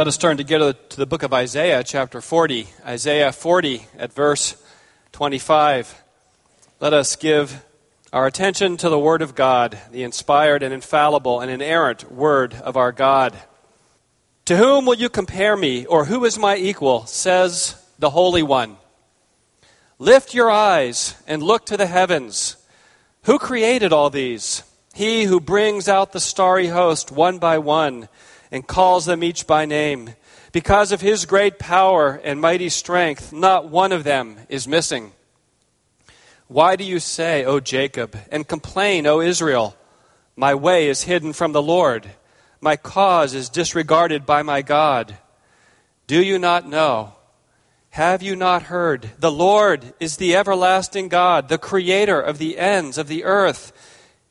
Let us turn together to the book of Isaiah, chapter 40. Isaiah 40 at verse 25. Let us give our attention to the Word of God, the inspired and infallible and inerrant Word of our God. To whom will you compare me, or who is my equal? says the Holy One. Lift your eyes and look to the heavens. Who created all these? He who brings out the starry host one by one and calls them each by name. Because of his great power and mighty strength, not one of them is missing. Why do you say, O Jacob, and complain, O Israel? My way is hidden from the Lord, my cause is disregarded by my God. Do you not know? Have you not heard? The Lord is the everlasting God, the creator of the ends of the earth.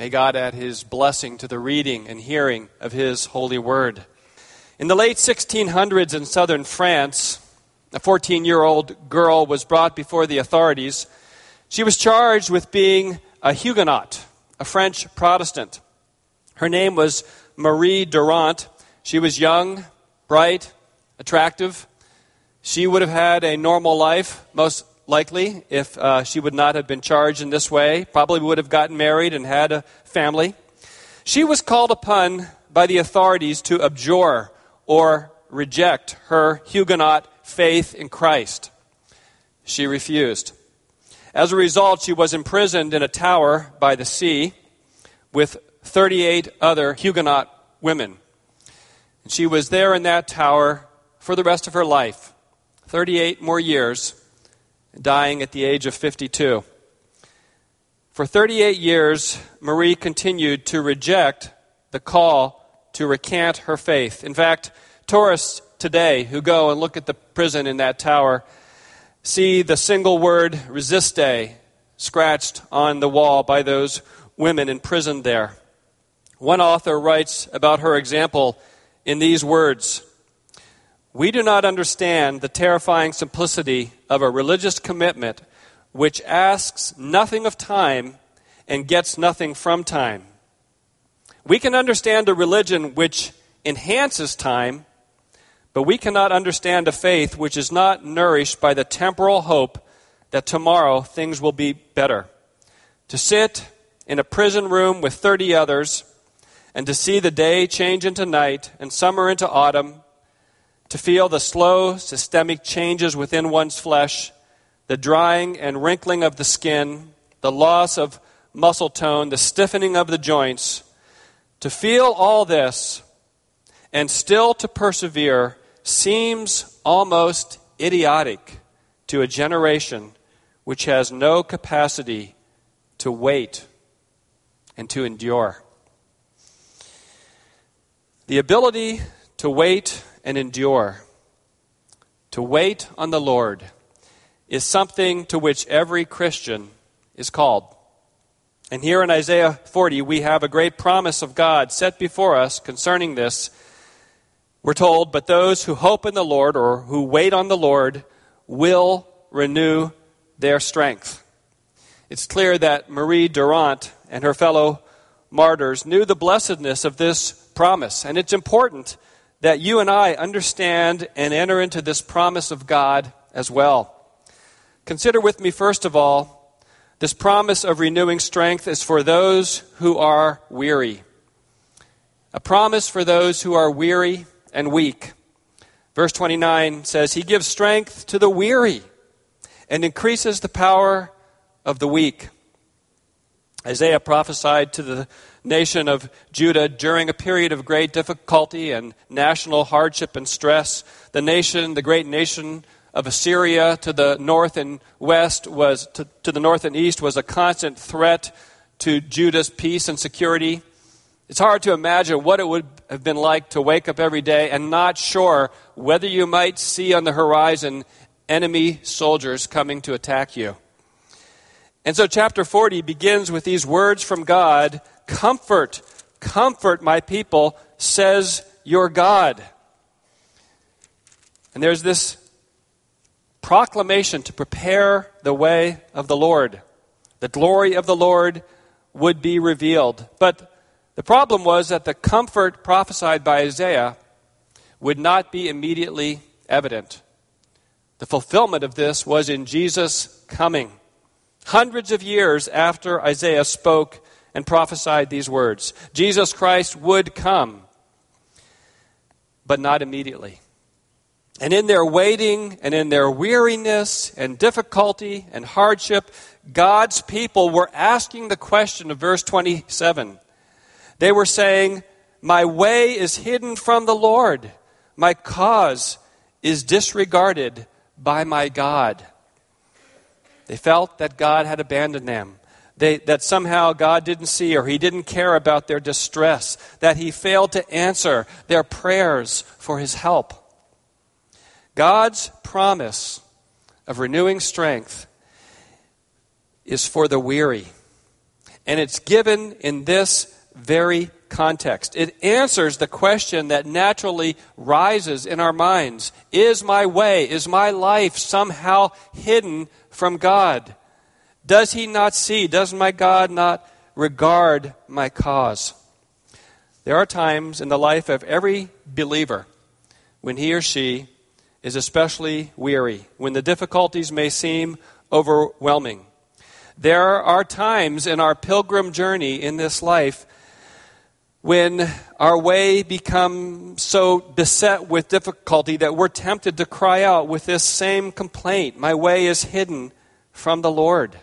May God add his blessing to the reading and hearing of his holy word. In the late 1600s in southern France, a 14 year old girl was brought before the authorities. She was charged with being a Huguenot, a French Protestant. Her name was Marie Durand. She was young, bright, attractive. She would have had a normal life, most likely, if uh, she would not have been charged in this way. Probably would have gotten married and had a family. She was called upon by the authorities to abjure or reject her Huguenot faith in Christ. She refused. As a result, she was imprisoned in a tower by the sea with 38 other Huguenot women. And She was there in that tower for the rest of her life 38 more years dying at the age of 52. For 38 years, Marie continued to reject the call to recant her faith. In fact, tourists today who go and look at the prison in that tower see the single word resiste scratched on the wall by those women imprisoned there. One author writes about her example in these words we do not understand the terrifying simplicity of a religious commitment which asks nothing of time and gets nothing from time. We can understand a religion which enhances time, but we cannot understand a faith which is not nourished by the temporal hope that tomorrow things will be better. To sit in a prison room with 30 others and to see the day change into night and summer into autumn to feel the slow systemic changes within one's flesh, the drying and wrinkling of the skin, the loss of muscle tone, the stiffening of the joints, to feel all this and still to persevere seems almost idiotic to a generation which has no capacity to wait and to endure. The ability to wait and endure. To wait on the Lord is something to which every Christian is called. And here in Isaiah 40, we have a great promise of God set before us concerning this. We're told, But those who hope in the Lord or who wait on the Lord will renew their strength. It's clear that Marie Durand and her fellow martyrs knew the blessedness of this promise. And it's important that you and I understand and enter into this promise of God as well. Consider with me, first of all, This promise of renewing strength is for those who are weary. A promise for those who are weary and weak. Verse 29 says, He gives strength to the weary and increases the power of the weak. Isaiah prophesied to the nation of Judah during a period of great difficulty and national hardship and stress. The nation, the great nation of Assyria to the north and west was to, to the north and east was a constant threat to Judah's peace and security. It's hard to imagine what it would have been like to wake up every day and not sure whether you might see on the horizon enemy soldiers coming to attack you. And so, chapter 40 begins with these words from God Comfort, comfort my people, says your God. And there's this proclamation to prepare the way of the Lord. The glory of the Lord would be revealed. But the problem was that the comfort prophesied by Isaiah would not be immediately evident. The fulfillment of this was in Jesus' coming. Hundreds of years after Isaiah spoke and prophesied these words, Jesus Christ would come, but not immediately. And in their waiting and in their weariness and difficulty and hardship, God's people were asking the question of verse 27. They were saying, My way is hidden from the Lord, my cause is disregarded by my God. They felt that God had abandoned them. They, that somehow God didn't see or He didn't care about their distress, that He failed to answer their prayers for His help. God's promise of renewing strength is for the weary, and it's given in this very context. It answers the question that naturally rises in our minds Is my way, is my life somehow hidden from God? Does He not see? Does my God not regard my cause? There are times in the life of every believer when he or she is especially weary, when the difficulties may seem overwhelming. There are times in our pilgrim journey in this life when our way becomes so beset with difficulty that we're tempted to cry out with this same complaint My way is hidden from the Lord.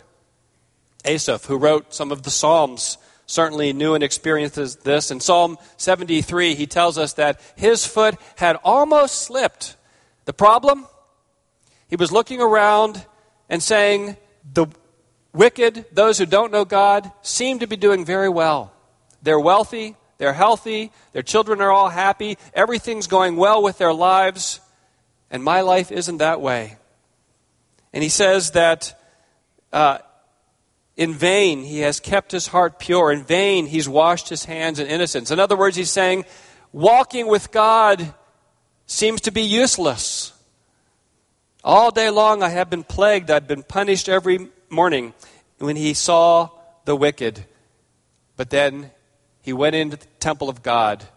Asaph, who wrote some of the Psalms, certainly knew and experienced this. In Psalm 73, he tells us that his foot had almost slipped. The problem? He was looking around and saying, The wicked, those who don't know God, seem to be doing very well. They're wealthy, they're healthy. Their children are all happy. Everything's going well with their lives. And my life isn't that way. And he says that uh, in vain he has kept his heart pure. In vain he's washed his hands in innocence. In other words, he's saying, walking with God seems to be useless. All day long I have been plagued, I've been punished every morning when he saw the wicked. But then he went into the temple of God,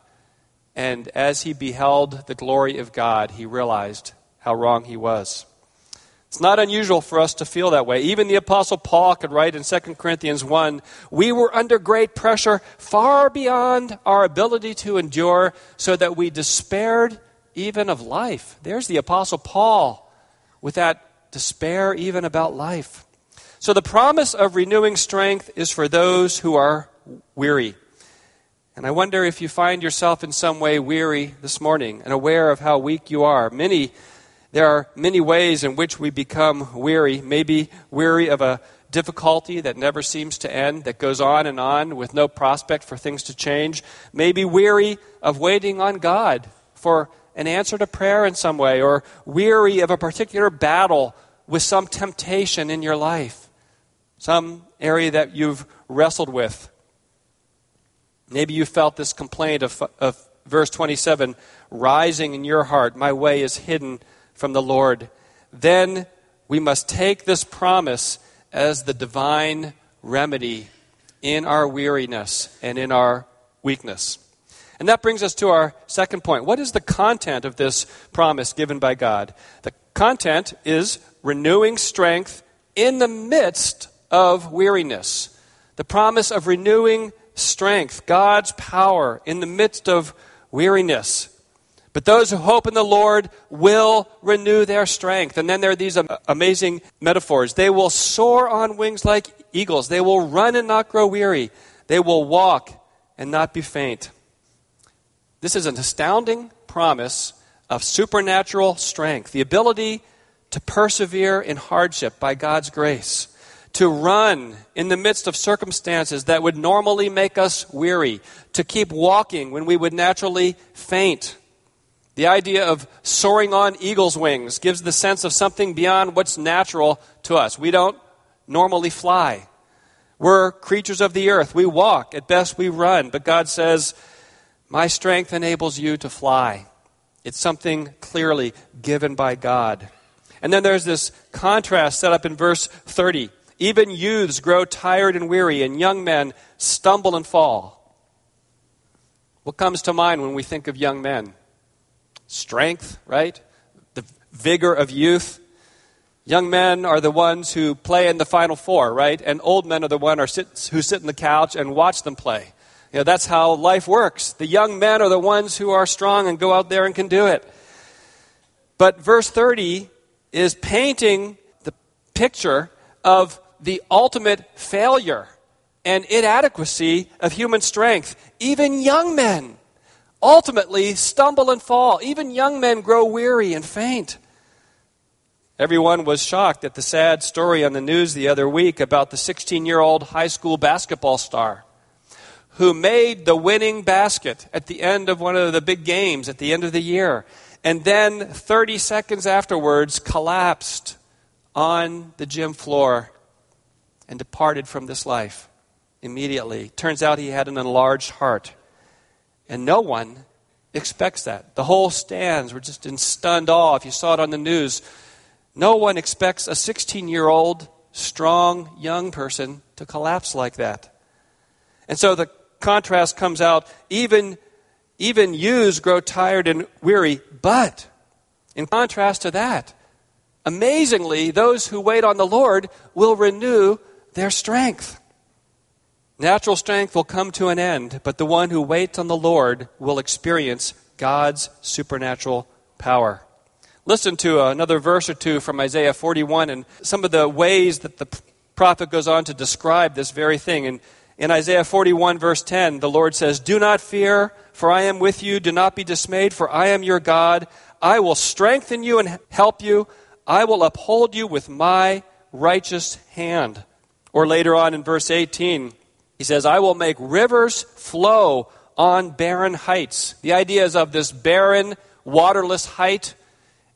and as he beheld the glory of God, he realized how wrong he was. It's not unusual for us to feel that way. Even the Apostle Paul could write in 2 Corinthians 1 We were under great pressure, far beyond our ability to endure, so that we despaired even of life. There's the Apostle Paul with that despair even about life. So the promise of renewing strength is for those who are weary. And I wonder if you find yourself in some way weary this morning and aware of how weak you are. Many, there are many ways in which we become weary. Maybe weary of a difficulty that never seems to end, that goes on and on with no prospect for things to change. Maybe weary of waiting on God for an answer to prayer in some way, or weary of a particular battle with some temptation in your life, some area that you've wrestled with. Maybe you felt this complaint of, of verse 27 rising in your heart, My way is hidden from the Lord. Then we must take this promise as the divine remedy in our weariness and in our weakness. And that brings us to our second point. What is the content of this promise given by God? The content is renewing strength in the midst of weariness, the promise of renewing strength, God's power in the midst of weariness. But those who hope in the Lord will renew their strength. And then there are these amazing metaphors. They will soar on wings like eagles. They will run and not grow weary. They will walk and not be faint. This is an astounding promise of supernatural strength, the ability to persevere in hardship by God's grace, to run in the midst of circumstances that would normally make us weary, to keep walking when we would naturally faint the idea of soaring on eagle's wings gives the sense of something beyond what's natural to us. We don't normally fly. We're creatures of the earth. We walk. At best, we run. But God says, My strength enables you to fly. It's something clearly given by God. And then there's this contrast set up in verse 30. Even youths grow tired and weary, and young men stumble and fall. What comes to mind when we think of young men? strength, right? The vigor of youth. Young men are the ones who play in the Final Four, right? And old men are the ones who sit on the couch and watch them play. You know, that's how life works. The young men are the ones who are strong and go out there and can do it. But verse 30 is painting the picture of the ultimate failure and inadequacy of human strength. Even young men ultimately stumble and fall. Even young men grow weary and faint. Everyone was shocked at the sad story on the news the other week about the 16 year old high school basketball star who made the winning basket at the end of one of the big games at the end of the year, and then 30 seconds afterwards collapsed on the gym floor and departed from this life immediately. Turns out he had an enlarged heart. And no one expects that. The whole stands were just in stunned awe. If you saw it on the news, no one expects a 16 year old, strong, young person to collapse like that. And so the contrast comes out even, even youths grow tired and weary, but in contrast to that, amazingly, those who wait on the Lord will renew their strength. Natural strength will come to an end, but the one who waits on the Lord will experience God's supernatural power. Listen to another verse or two from Isaiah 41 and some of the ways that the prophet goes on to describe this very thing. And in Isaiah 41, verse 10, the Lord says, Do not fear, for I am with you. Do not be dismayed, for I am your God. I will strengthen you and help you. I will uphold you with my righteous hand. Or later on in verse 18, he says, I will make rivers flow on barren heights. The idea is of this barren, waterless height.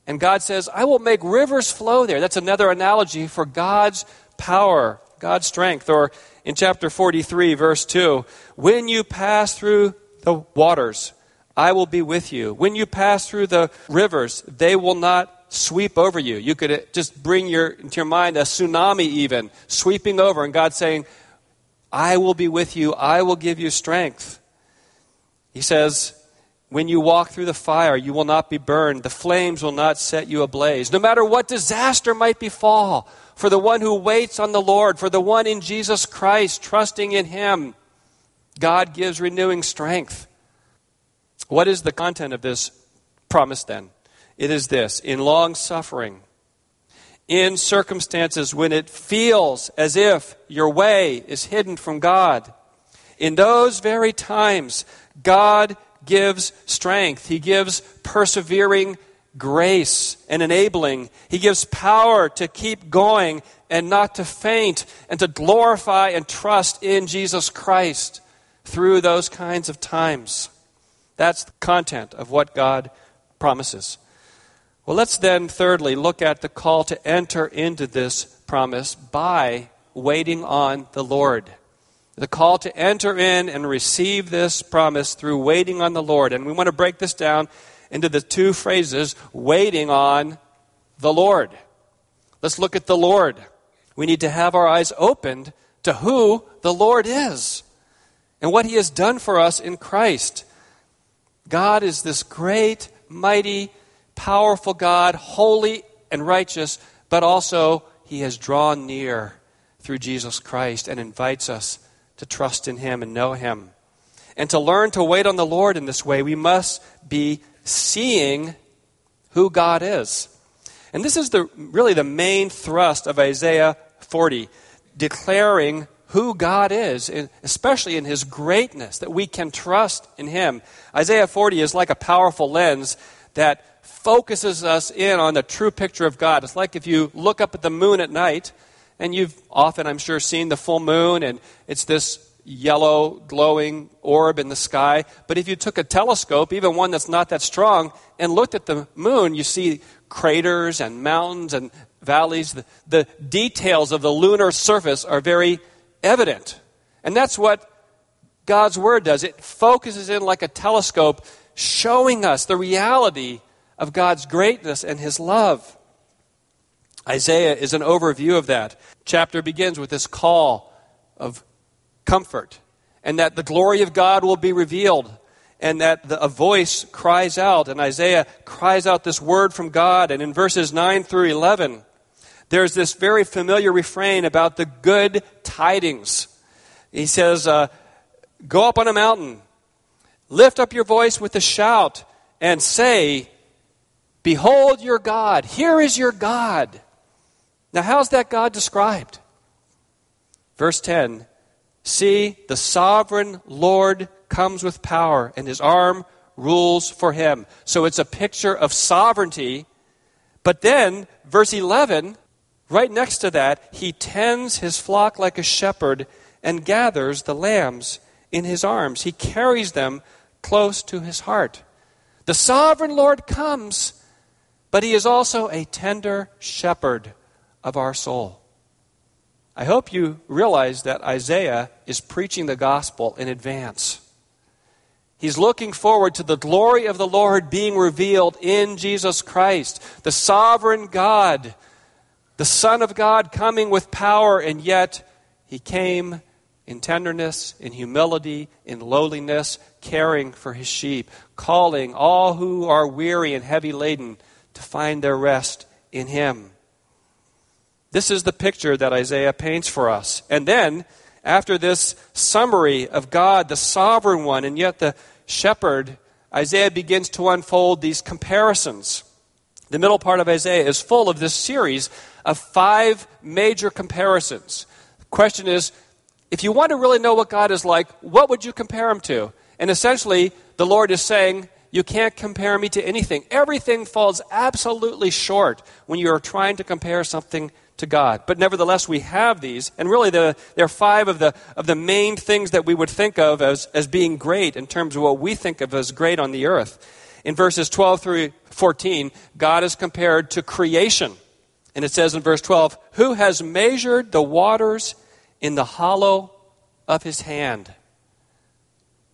And God says, I will make rivers flow there. That's another analogy for God's power, God's strength. Or in chapter 43, verse 2, when you pass through the waters, I will be with you. When you pass through the rivers, they will not sweep over you. You could uh, just bring your, into your mind a tsunami, even sweeping over, and God saying, I will be with you, I will give you strength. He says, When you walk through the fire, you will not be burned, the flames will not set you ablaze. No matter what disaster might befall, for the one who waits on the Lord, for the one in Jesus Christ, trusting in Him, God gives renewing strength. What is the content of this promise then? It is this in long suffering, in circumstances when it feels as if your way is hidden from God. In those very times, God gives strength. He gives persevering grace and enabling. He gives power to keep going and not to faint and to glorify and trust in Jesus Christ through those kinds of times. That's the content of what God promises. Well, let's then, thirdly, look at the call to enter into this promise by waiting on the Lord. The call to enter in and receive this promise through waiting on the Lord. And we want to break this down into the two phrases waiting on the Lord. Let's look at the Lord. We need to have our eyes opened to who the Lord is and what He has done for us in Christ. God is this great, mighty, powerful God, holy and righteous, but also he has drawn near through Jesus Christ and invites us to trust in Him and know Him. And to learn to wait on the Lord in this way, we must be seeing who God is. And this is the, really the main thrust of Isaiah 40, declaring who God is, especially in His greatness, that we can trust in Him. Isaiah 40 is like a powerful lens that focuses us in on the true picture of God. It's like if you look up at the moon at night, and you've often, I'm sure, seen the full moon, and it's this yellow, glowing orb in the sky. But if you took a telescope, even one that's not that strong, and looked at the moon, you see craters and mountains and valleys. The, the details of the lunar surface are very evident. And that's what God's Word does. It focuses in like a telescope, showing us the reality of God's greatness and His love. Isaiah is an overview of that. Chapter begins with this call of comfort, and that the glory of God will be revealed, and that the, a voice cries out, and Isaiah cries out this word from God. And in verses 9 through 11, there's this very familiar refrain about the good tidings. He says, uh, Go up on a mountain, lift up your voice with a shout, and say, Behold your God. Here is your God. Now, how's that God described? Verse 10 See, the sovereign Lord comes with power, and his arm rules for him. So it's a picture of sovereignty. But then, verse 11, right next to that, he tends his flock like a shepherd and gathers the lambs in his arms. He carries them close to his heart. The sovereign Lord comes, but he is also a tender shepherd of our soul. I hope you realize that Isaiah is preaching the gospel in advance. He's looking forward to the glory of the Lord being revealed in Jesus Christ, the sovereign God, the Son of God coming with power, and yet he came in tenderness, in humility, in lowliness, caring for his sheep, calling all who are weary and heavy laden to find their rest in him. This is the picture that Isaiah paints for us. And then, after this summary of God, the sovereign one, and yet the shepherd, Isaiah begins to unfold these comparisons. The middle part of Isaiah is full of this series of five major comparisons. The question is if you want to really know what God is like, what would you compare him to? And essentially, the Lord is saying, You can't compare me to anything. Everything falls absolutely short when you are trying to compare something to God. But nevertheless, we have these, and really the, there are five of the, of the main things that we would think of as, as being great in terms of what we think of as great on the earth. In verses 12 through 14, God is compared to creation. And it says in verse 12, Who has measured the waters in the hollow of his hand?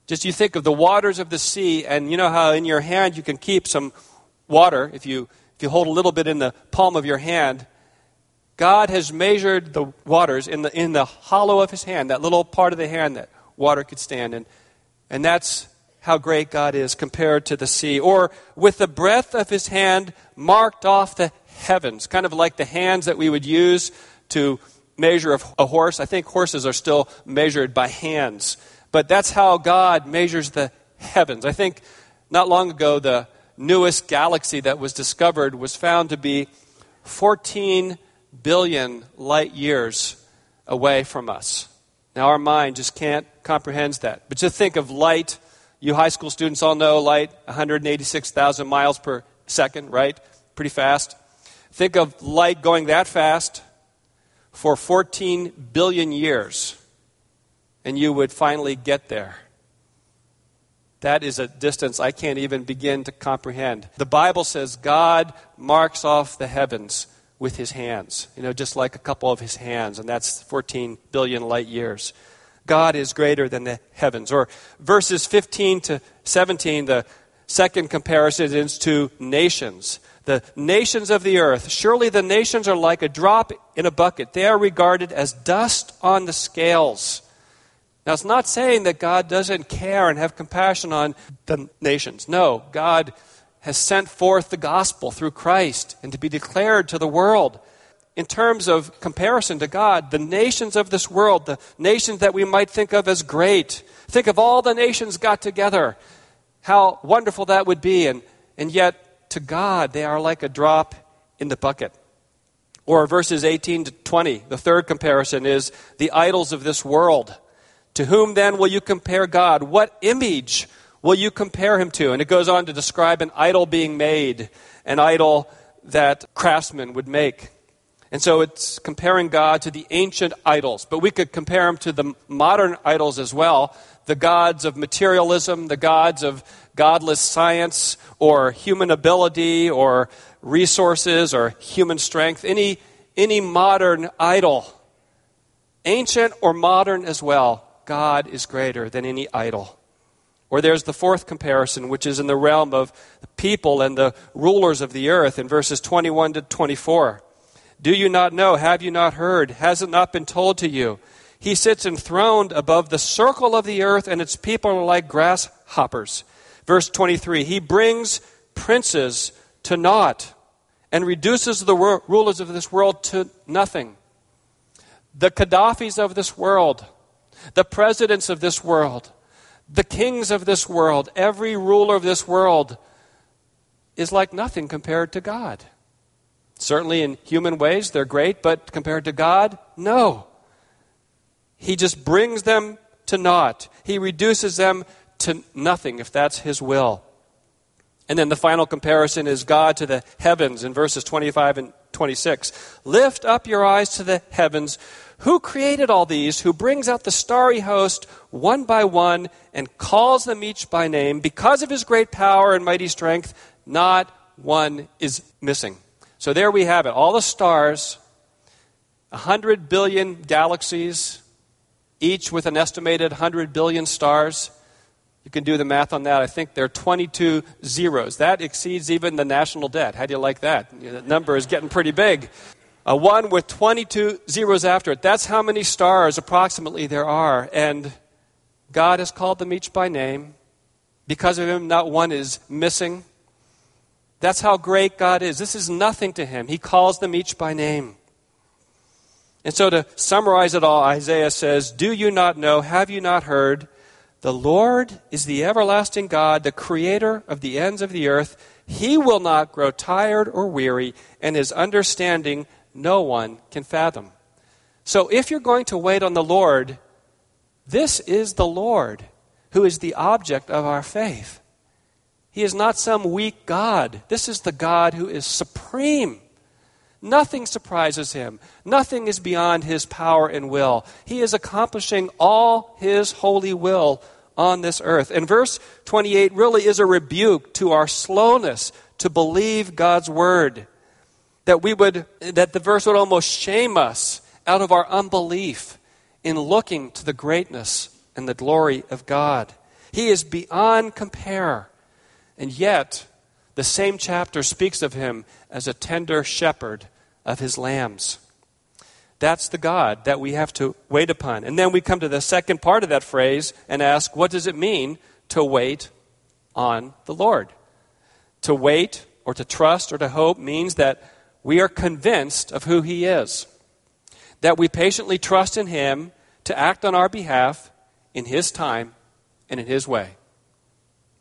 Just you think of the waters of the sea, and you know how in your hand you can keep some water if you, if you hold a little bit in the palm of your hand God has measured the waters in the, in the hollow of his hand, that little part of the hand that water could stand in. And that's how great God is compared to the sea. Or with the breath of his hand marked off the heavens, kind of like the hands that we would use to measure a horse. I think horses are still measured by hands. But that's how God measures the heavens. I think not long ago, the newest galaxy that was discovered was found to be 14 billion light years away from us. Now, our mind just can't comprehend that. But just think of light. You high school students all know light, 186,000 miles per second, right? Pretty fast. Think of light going that fast for 14 billion years, and you would finally get there. That is a distance I can't even begin to comprehend. The Bible says God marks off the heavens with his hands, you know, just like a couple of his hands, and that's 14 billion light years. God is greater than the heavens. Or verses 15 to 17, the second comparison is to nations. The nations of the earth. Surely the nations are like a drop in a bucket. They are regarded as dust on the scales. Now, it's not saying that God doesn't care and have compassion on the nations. No, God has sent forth the gospel through Christ and to be declared to the world. in terms of comparison to God, the nations of this world, the nations that we might think of as great, think of all the nations got together, how wonderful that would be. And, and yet, to God, they are like a drop in the bucket. Or verses 18 to 20, the third comparison is the idols of this world. To whom then will you compare God? What image will you compare him to? And it goes on to describe an idol being made, an idol that craftsmen would make. And so it's comparing God to the ancient idols. But we could compare him to the modern idols as well the gods of materialism, the gods of godless science, or human ability, or resources, or human strength. Any, any modern idol, ancient or modern as well, God is greater than any idol. Or there's the fourth comparison, which is in the realm of the people and the rulers of the earth in verses 21 to 24. Do you not know? Have you not heard? Has it not been told to you? He sits enthroned above the circle of the earth, and its people are like grasshoppers. Verse 23 He brings princes to naught and reduces the rulers of this world to nothing. The Gaddafis of this world, the presidents of this world, the kings of this world, every ruler of this world is like nothing compared to God. Certainly, in human ways, they're great, but compared to God, no. He just brings them to naught. He reduces them to nothing if that's His will. And then the final comparison is God to the heavens in verses 25 and 26. Lift up your eyes to the heavens. Who created all these? Who brings out the starry host one by one and calls them each by name? Because of his great power and mighty strength, not one is missing. So there we have it. All the stars, 100 billion galaxies, each with an estimated 100 billion stars. You can do the math on that. I think there are 22 zeros. That exceeds even the national debt. How do you like that? The number is getting pretty big. A one with 22 zeros after it. That's how many stars approximately there are. And God has called them each by name. Because of Him, not one is missing. That's how great God is. This is nothing to Him. He calls them each by name. And so, to summarize it all, Isaiah says, Do you not know? Have you not heard? The Lord is the everlasting God, the creator of the ends of the earth. He will not grow tired or weary, and his understanding no one can fathom. So if you're going to wait on the Lord, this is the Lord who is the object of our faith. He is not some weak God. This is the God who is supreme. Nothing surprises him. Nothing is beyond his power and will. He is accomplishing all his holy will on this earth. And verse 28 really is a rebuke to our slowness to believe God's word. That we would that the verse would almost shame us out of our unbelief in looking to the greatness and the glory of God. He is beyond compare. And yet, the same chapter speaks of him as a tender shepherd of his lambs. That's the God that we have to wait upon. And then we come to the second part of that phrase and ask, what does it mean to wait on the Lord? To wait or to trust or to hope means that we are convinced of who he is, that we patiently trust in him to act on our behalf in his time and in his way.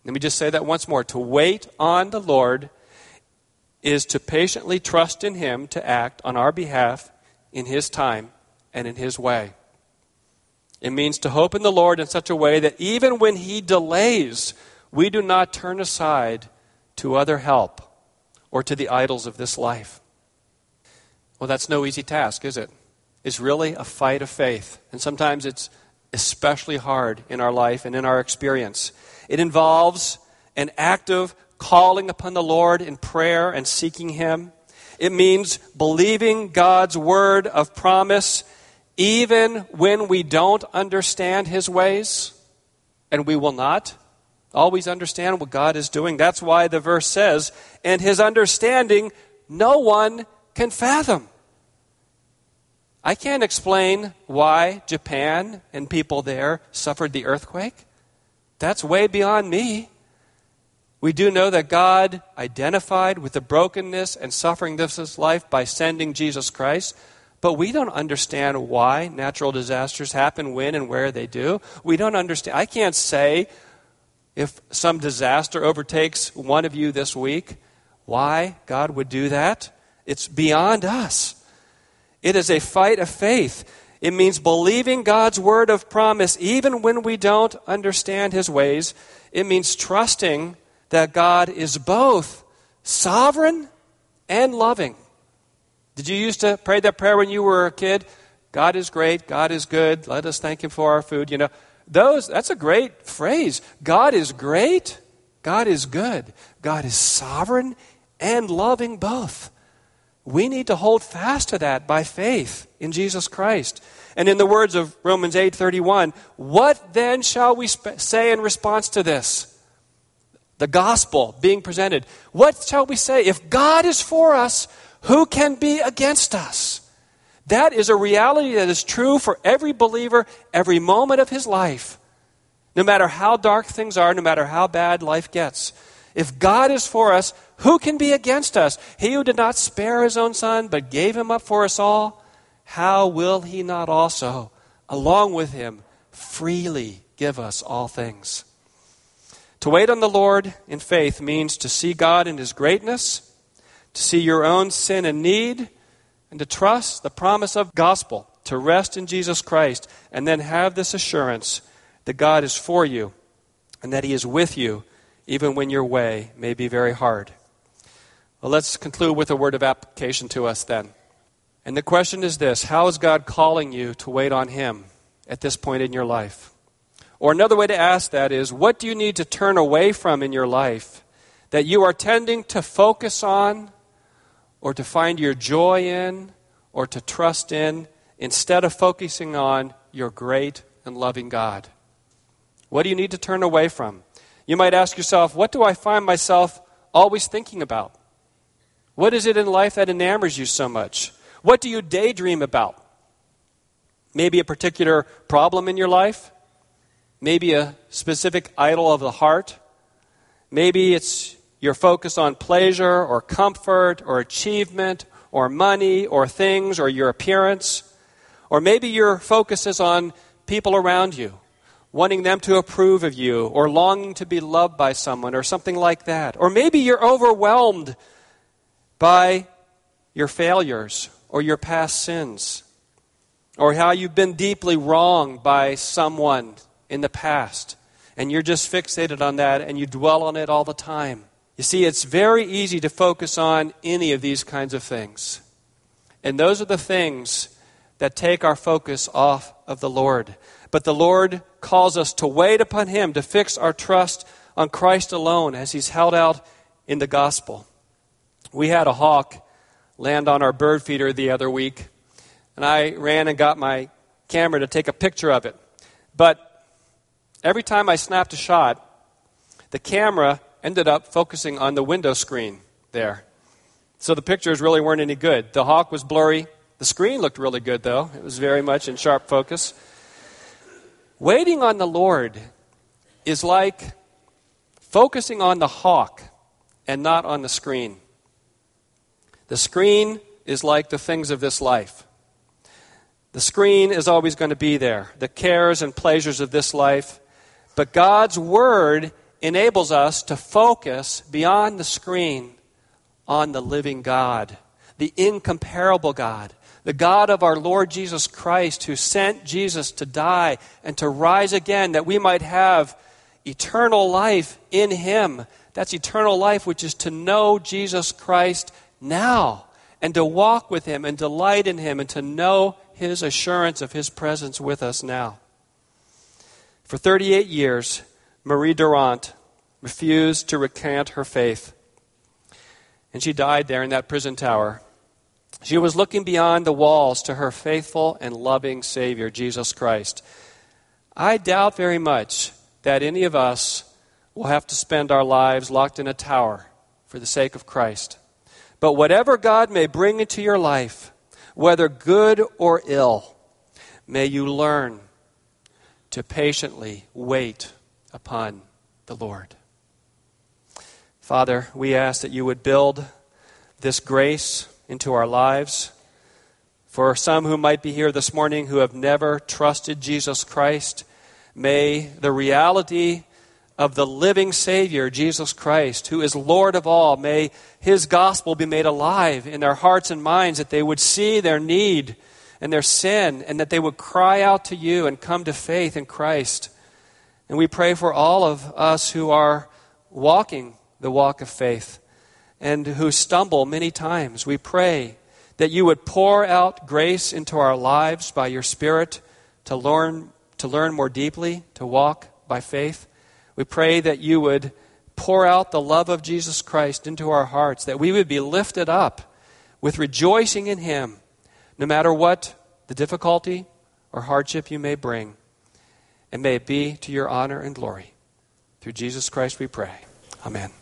Let me just say that once more. To wait on the Lord is to patiently trust in Him to act on our behalf in His time and in His way. It means to hope in the Lord in such a way that even when He delays, we do not turn aside to other help or to the idols of this life. Well, that's no easy task, is it? It's really a fight of faith. And sometimes it's especially hard in our life and in our experience. It involves an active calling upon the Lord in prayer and seeking Him. It means believing God's word of promise even when we don't understand His ways, and we will not always understand what God is doing. That's why the verse says, and His understanding no one can fathom. I can't explain why Japan and people there suffered the earthquake. That's way beyond me. We do know that God identified with the brokenness and suffering of this life by sending Jesus Christ, but we don't understand why natural disasters happen, when and where they do. We don't understand. I can't say if some disaster overtakes one of you this week, why God would do that. It's beyond us. It is a fight of faith. It means believing God's word of promise even when we don't understand his ways. It means trusting that God is both sovereign and loving. Did you used to pray that prayer when you were a kid? God is great, God is good, let us thank him for our food, you know. Those that's a great phrase. God is great, God is good, God is sovereign and loving both. We need to hold fast to that by faith in Jesus Christ. And in the words of Romans 8:31, what then shall we sp- say in response to this? The gospel being presented. What shall we say? If God is for us, who can be against us? That is a reality that is true for every believer every moment of his life. No matter how dark things are, no matter how bad life gets. If God is for us, who can be against us? He who did not spare his own son, but gave him up for us all, how will he not also, along with him, freely give us all things? To wait on the Lord in faith means to see God in his greatness, to see your own sin and need, and to trust the promise of gospel, to rest in Jesus Christ, and then have this assurance that God is for you and that he is with you even when your way may be very hard. Well, let's conclude with a word of application to us then. And the question is this How is God calling you to wait on Him at this point in your life? Or another way to ask that is What do you need to turn away from in your life that you are tending to focus on, or to find your joy in, or to trust in, instead of focusing on your great and loving God? What do you need to turn away from? You might ask yourself, what do I find myself always thinking about? What is it in life that enamors you so much? What do you daydream about? Maybe a particular problem in your life? Maybe a specific idol of the heart? Maybe it's your focus on pleasure or comfort or achievement or money or things or your appearance. Or maybe your focus is on people around you wanting them to approve of you, or longing to be loved by someone, or something like that. Or maybe you're overwhelmed by your failures or your past sins, or how you've been deeply wronged by someone in the past, and you're just fixated on that and you dwell on it all the time. You see, it's very easy to focus on any of these kinds of things. And those are the things that take our focus off of the Lord. But the Lord calls us to wait upon Him, to fix our trust on Christ alone as He's held out in the gospel. We had a hawk land on our bird feeder the other week, and I ran and got my camera to take a picture of it. But every time I snapped a shot, the camera ended up focusing on the window screen there. So the pictures really weren't any good. The hawk was blurry. The screen looked really good, though. It was very much in sharp focus. Waiting on the Lord is like focusing on the hawk and not on the screen. The screen is like the things of this life. The screen is always going to be there, the cares and pleasures of this life. But God's Word enables us to focus beyond the screen on the living God, the incomparable God, the God of our Lord Jesus Christ, who sent Jesus to die and to rise again, that we might have eternal life in Him. That's eternal life, which is to know Jesus Christ now and to walk with Him and delight in Him and to know His assurance of His presence with us now. For 38 years, Marie Durand refused to recant her faith. And she died there in that prison tower. She was looking beyond the walls to her faithful and loving Savior, Jesus Christ. I doubt very much that any of us will have to spend our lives locked in a tower for the sake of Christ. But whatever God may bring into your life, whether good or ill, may you learn to patiently wait upon the Lord. Father, we ask that you would build this grace into our lives. For some who might be here this morning who have never trusted Jesus Christ, may the reality of the living Savior, Jesus Christ, who is Lord of all, may his gospel be made alive in their hearts and minds, that they would see their need and their sin, and that they would cry out to you and come to faith in Christ. And we pray for all of us who are walking the walk of faith and who stumble many times. We pray that you would pour out grace into our lives by your Spirit to learn, to learn more deeply, to walk by faith. We pray that you would pour out the love of Jesus Christ into our hearts, that we would be lifted up with rejoicing in Him, no matter what the difficulty or hardship you may bring. And may it be to your honor and glory. Through Jesus Christ we pray. Amen.